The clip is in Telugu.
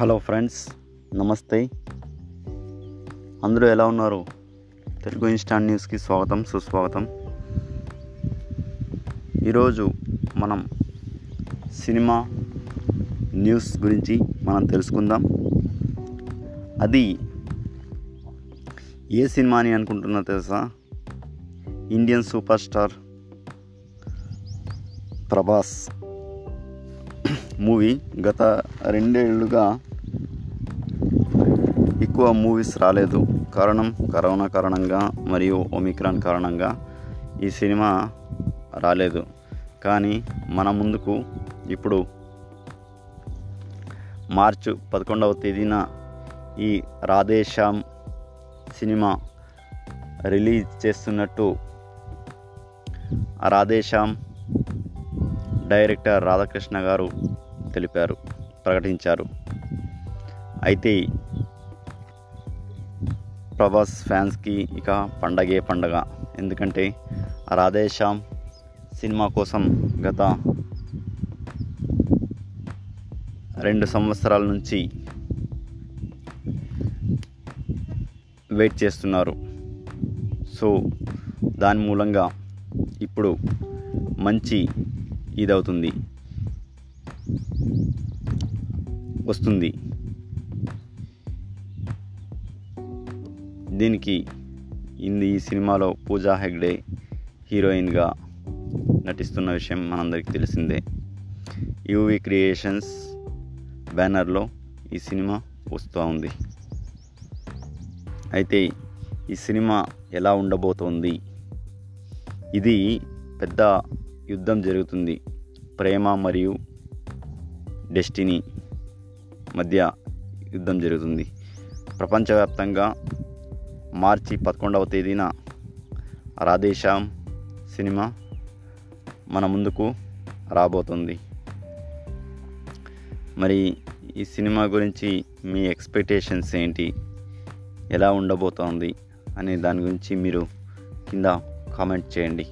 హలో ఫ్రెండ్స్ నమస్తే. అందరూ ఎలా ఉన్నారు? తెలుగు ఇన్స్టాంట్ న్యూస్కి స్వాగతం సుస్వాగతం. ఈరోజు మనం సినిమా న్యూస్ గురించి మనం తెలుసుకుందాం. అది ఏ సినిమా అని అనుకుంటున్నా తెలుసా? Indian super star Prabhas. Movie గత రెండేళ్ళుగా ఎక్కువ మూవీస్ రాలేదు. కారణం కరోనా కారణంగా మరియు ఒమిక్రాన్ కారణంగా ఈ సినిమా రాలేదు. కానీ మన ముందుకు ఇప్పుడు మార్చు పదకొండవ తేదీన ఈ రాధేశ్యామ్ సినిమా రిలీజ్ చేస్తున్నట్టు రాధేశ్యామ్ డైరెక్టర్ రాధాకృష్ణ గారు తెలిపారు ప్రకటించారు. అయితే ప్రభాస్ ఫ్యాన్స్కి ఇక పండగే పండగ. ఎందుకంటే రాధేశ్యామ్ సినిమా కోసం గత రెండు సంవత్సరాల నుంచి వెయిట్ చేస్తున్నారు. సో దాని మూలంగా ఇప్పుడు మంచి ఇదవుతుంది. వస్తుంది. దీనికి ఇంది ఈ సినిమాలో పూజా హెగ్డే హీరోయిన్గా నటిస్తున్న విషయం మనందరికీ తెలిసిందే. యూవి క్రియేషన్స్ బ్యానర్లో ఈ సినిమా వస్తూ ఉంది. అయితే ఈ సినిమా ఎలా ఉండబోతోంది? ఇది పెద్ద యుద్ధం జరుగుతుంది. ప్రేమ మరియు డెస్టినీ మధ్య యుద్ధం జరుగుతుంది. ప్రపంచవ్యాప్తంగా మార్చి పదకొండవ తేదీన రాధేశ్యామ్ సినిమా మన ముందుకు రాబోతుంది. మరి ఈ సినిమా గురించి మీ ఎక్స్పెక్టేషన్స్ ఏంటి? ఎలా ఉండబోతోంది? అనే దాని గురించి మీరు కింద కామెంట్ చేయండి.